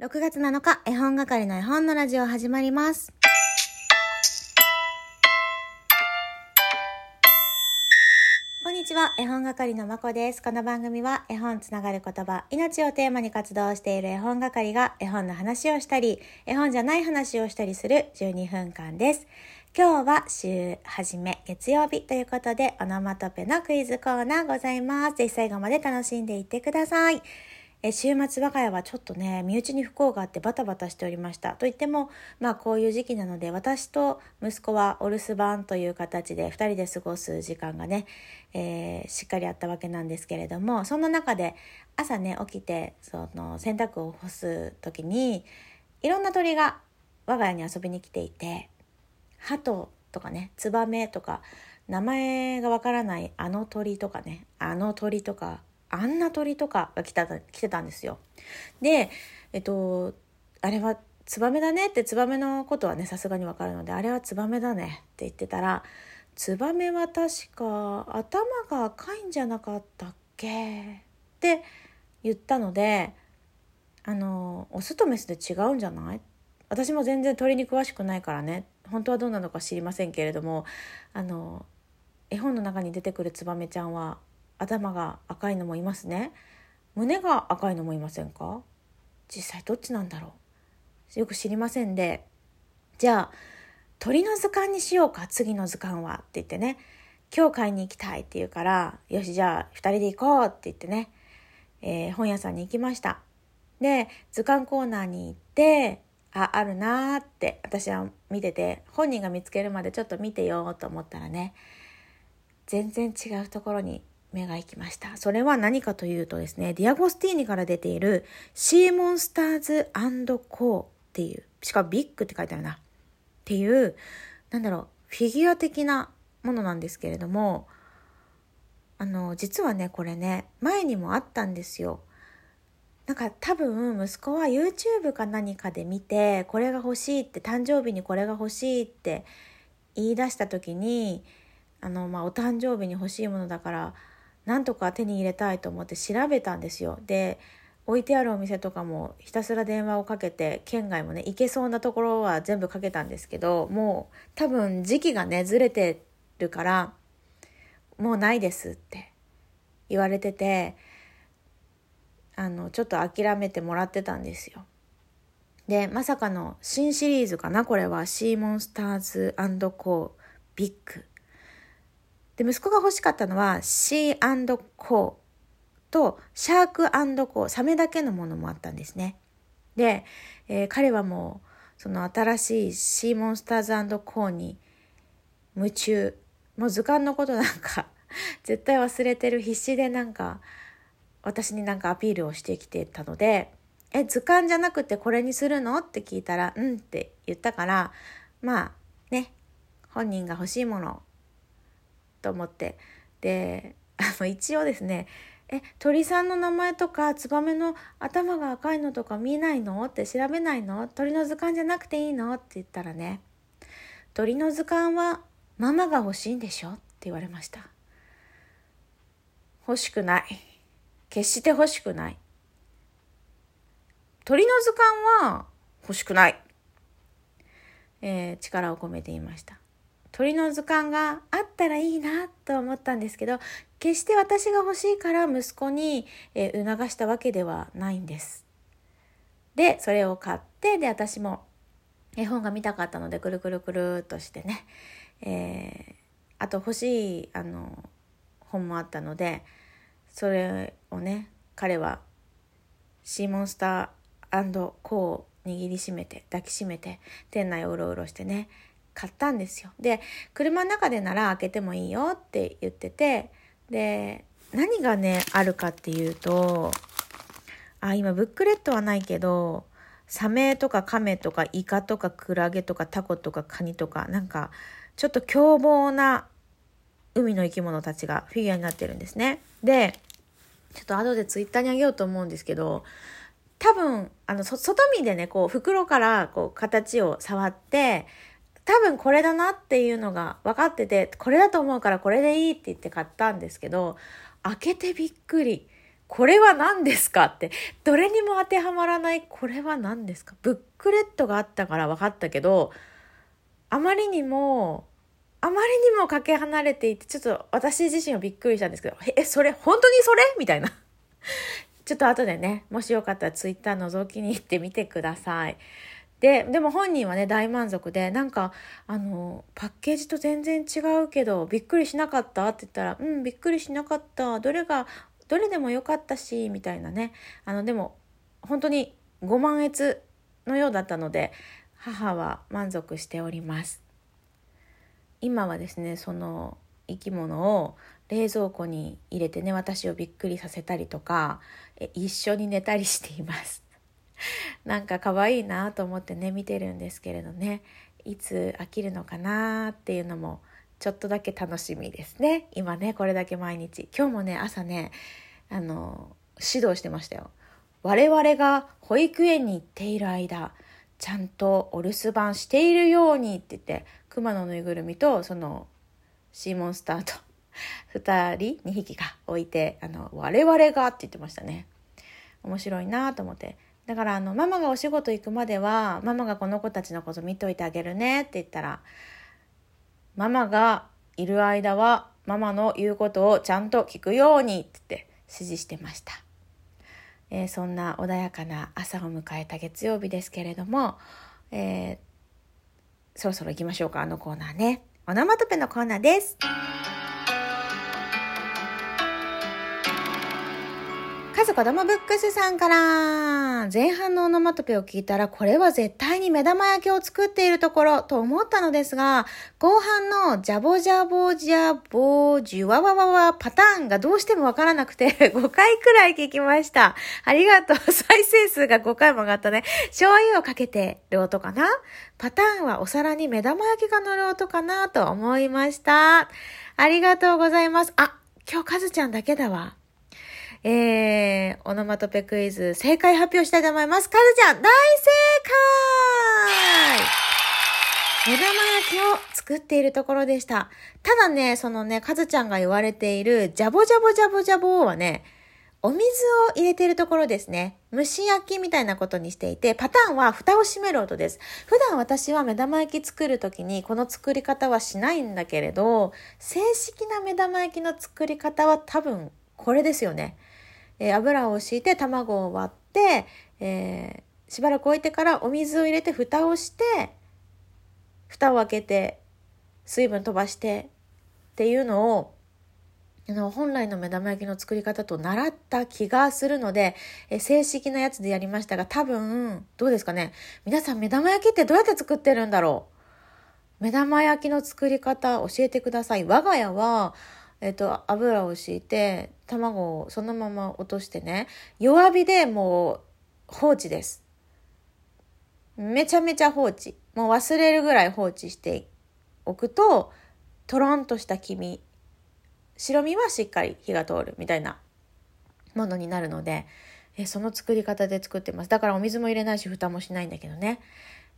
6月7日、絵本係の絵本のラジオ始まります。こんにちは、絵本係のまこです。この番組は絵本つながる言葉、命をテーマに活動している絵本係が絵本の話をしたり、絵本じゃない話をしたりする12分間です。今日は週始め月曜日ということで、オノマトペのクイズコーナーございます。ぜひ最後まで楽しんでいってください。え週末我が家はちょっとね身内に不幸があってバタバタしておりました。と言ってもまあこういう時期なので私と息子はお留守番という形で2人で過ごす時間がね、えーしっかりあったわけなんですけれどもそんな中で朝ね起きてその洗濯を干す時にいろんな鳥が我が家に遊びに来ていて鳩とかねツバメとか名前がわからないあの鳥とかねあの鳥とかあんな鳥とかが来た来てたんですよ。でえっとあれはツバメだねってツバメのことはねさすがにわかるのであれはツバメだねって言ってたらツバメは確か頭が赤いんじゃなかったっけって言ったのであのオスとメスで違うんじゃない？私も全然鳥に詳しくないからね本当はどうなのか知りませんけれどもあの絵本の中に出てくるツバメちゃんは頭が赤いのもいますね。胸が赤いのもいませんか？実際どっちなんだろう。よく知りませんで。じゃあ鳥の図鑑にしようか？次の図鑑はって言ってね。今日買いに行きたいって言うからよしじゃあ2人で行こうって言ってね、えー本屋さんに行きました。で図鑑コーナーに行ってああるなーって私は見てて本人が見つけるまでちょっと見てようと思ったらね全然違うところに目が行きました。それは何かというとですねディアゴスティーニから出ているシーモンスターズコーっていうしかもビッグって書いてあるな。っていうなんだろうフィギュア的なものなんですけれどもあの実はねこれね前にもあったんですよ。なんか多分息子は YouTube か何かで見てこれが欲しいって誕生日にこれが欲しいって言い出した時にあの、まあ、お誕生日に欲しいものだからなんとか手に入れたいと思って調べたんですよ。で置いてあるお店とかもひたすら電話をかけて県外もね行けそうなところは全部かけたんですけどもう多分時期がねずれてるからもうないですって言われててあのちょっと諦めてもらってたんですよ。でまさかの新シリーズかな？これはシーモンスターズコービッグで息子が欲しかったのは C& コーとシャークコーサメだけのものもあったんですね。で、えー彼はもうその新しいシーモンスターズコーに夢中もう図鑑のことなんか 絶対忘れてる必死でなんか私になんかアピールをしてきてたので「え図鑑じゃなくてこれにするの?」って聞いたら「うん」って言ったからまあね本人が欲しいものと思って。であの一応ですね「え鳥さんの名前とかツバメの頭が赤いのとか見えないの?」って調べないの？鳥の図鑑じゃなくていいの？って言ったらね「鳥の図鑑はママが欲しいんでしょ?」って言われました欲しくない。決して欲しくない。鳥の図鑑は欲しくない、えー力を込めて言いました。鳥の図鑑があったらいいなと思ったんですけど決して私が欲しいから息子に、え促したわけではないんです。でそれを買ってで私も絵本が見たかったのでくるくるくるっとしてね、えーあと欲しいあの本もあったのでそれをね彼はシーモンスターコーを握りしめて抱きしめて店内をうろうろしてね買ったんですよ。で車の中でなら開けてもいいよって言っててで何がねあるかっていうとあ今ブックレットはないけどサメとかカメとかイカとかクラゲとかタコとかカニとかなんかちょっと凶暴な海の生き物たちがフィギュアになってるんですね。でちょっと後でツイッターにあげようと思うんですけど多分あの外見でねこう袋からこう形を触って多分これだなっていうのが分かっててこれだと思うからこれでいいって言って買ったんですけど開けてびっくり。これは何ですかって、どれにも当てはまらない、これは何ですか。ブックレットがあったから分かったけど、あまりにも、あまりにもかけ離れていて、ちょっと私自身はびっくりしたんですけど、え、それ、本当にそれ？みたいな。ちょっと後でね、もしよかったらツイッター覗きに行ってみてください。で、でも本人はね、大満足で、なんか、あの、パッケージと全然違うけど、びっくりしなかった？って言ったら、うん、びっくりしなかった。どれがどれでもよかったしみたいなね。あのでも本当にご満悦のようだったので母は満足しております。今はですねその生き物を冷蔵庫に入れてね私をびっくりさせたりとかえ一緒に寝たりしています。なんか可愛いなと思ってね見てるんですけれどね。いつ飽きるのかなっていうのもちょっとだけ楽しみですね。今ねこれだけ毎日。今日もね朝ねあの指導してましたよ。我々が保育園に行っている間ちゃんとお留守番しているようにって言って熊のぬいぐるみとそのシーモンスターと 2人2匹が置いてあの我々がって言ってましたね。面白いなと思って。だからあのママがお仕事行くまではママがこの子たちのこと見といてあげるねって言ったらママがいる間はママの言うことをちゃんと聞くようにってって指示してました、えー、そんな穏やかな朝を迎えた月曜日ですけれども、えー、そろそろ行きましょうかあのコーナーね。オノマトペのコーナーです。カズ子供ブックスさんから、前半のオノマトペを聞いたら、これは絶対に目玉焼きを作っているところと思ったのですが、後半のジャボジャボジャボジュワワワワパターンがどうしてもわからなくて、5回くらい聞きました。ありがとう。再生数が5回も上がったね。醤油をかけてる音かな？パターンはお皿に目玉焼きが乗る音かなと思いました。ありがとうございます。あ、今日カズちゃんだけだわ。えー、オノマトペクイズ、正解発表したいと思います。カズちゃん、大正解目玉焼きを作っているところでした。ただね、そのね、カズちゃんが言われている、ジャボジャボジャボジャボはね、お水を入れているところですね。蒸し焼きみたいなことにしていて、パターンは蓋を閉める音です。普段私は目玉焼き作るときにこの作り方はしないんだけれど、正式な目玉焼きの作り方は多分これですよね。えー、油を敷いて卵を割って、えー、しばらく置いてからお水を入れて蓋をして蓋を開けて水分飛ばしてっていうのをあの本来の目玉焼きの作り方と習った気がするので、え正式なやつでやりましたが多分どうですかね。皆さん目玉焼きってどうやって作ってるんだろう。目玉焼きの作り方教えてください。我が家はえっと、油を敷いて、卵をそのまま落としてね、弱火でもう放置です。めちゃめちゃ放置。もう忘れるぐらい放置しておくと、とろんとした黄身、白身はしっかり火が通るみたいなものになるので、えその作り方で作ってます。だからお水も入れないし、蓋もしないんだけどね。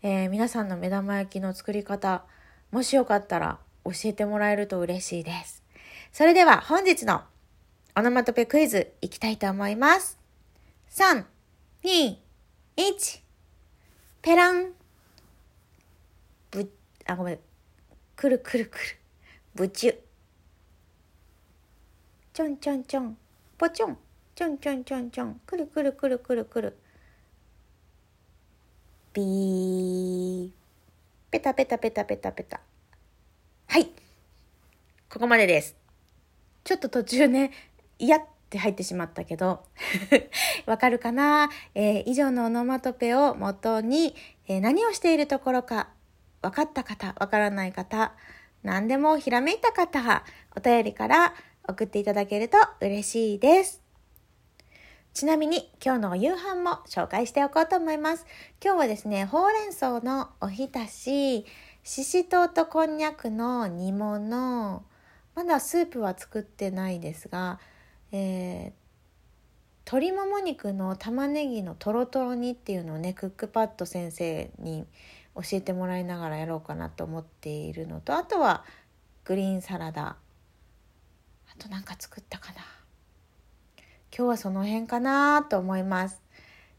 えー、皆さんの目玉焼きの作り方、もしよかったら教えてもらえると嬉しいです。それでは本日のオノマトペクイズいきたいと思います。3、2、1、ペラン。ぶ、あ、ごめん。くるくるくる。ぶちゅ。ちょんちょんちょん。ぽちょん。ちょんちょんちょんちょん。くるくるくるくるくる。ビー。ペタペタペタペタペタ。はい。ここまでです。ちょっと途中ね、嫌って入ってしまったけど、わかるかな、えー、以上のオノマトペをもとに、えー、何をしているところか分かった方、わからない方、何でもひらめいた方、お便りから送っていただけると嬉しいです。ちなみに今日のお夕飯も紹介しておこうと思います。今日はですね、ほうれん草のおひたし、ししとうとこんにゃくの煮物、まだスープは作ってないですが、えー、鶏もも肉の玉ねぎのとろとろ煮っていうのをねクックパッド先生に教えてもらいながらやろうかなと思っているのとあとはグリーンサラダあと何か作ったかな今日はその辺かなと思います。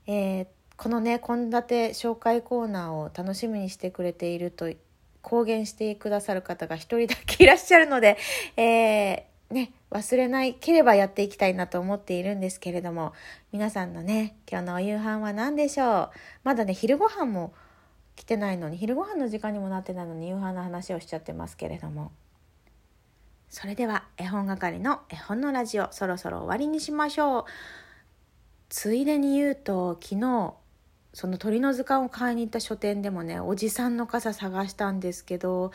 えー、このね献立紹介コーナーを楽しみにしてくれていると公言してくださる方が一人だけいらっしゃるので、えー、ね、忘れないければやっていきたいなと思っているんですけれども、皆さんのね、今日のお夕飯は何でしょう？まだね、昼ご飯も来てないのに、昼ご飯の時間にもなってないのに夕飯の話をしちゃってますけれども。それでは絵本係の絵本のラジオそろそろ終わりにしましょう。ついでに言うと昨日その鳥の図鑑を買いに行った書店でもねおじさんの傘探したんですけど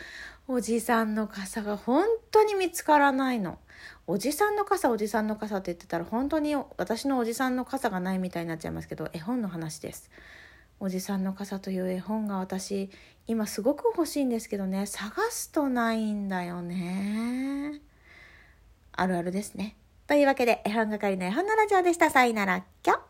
おじさんの傘が本当に見つからないの。おじさんの傘おじさんの傘って言ってたら本当に私のおじさんの傘がないみたいになっちゃいますけど絵本の話です。おじさんの傘という絵本が私今すごく欲しいんですけどね探すとないんだよね。あるあるですね。というわけで絵本係の絵本のラジオでした。さいなら、きょ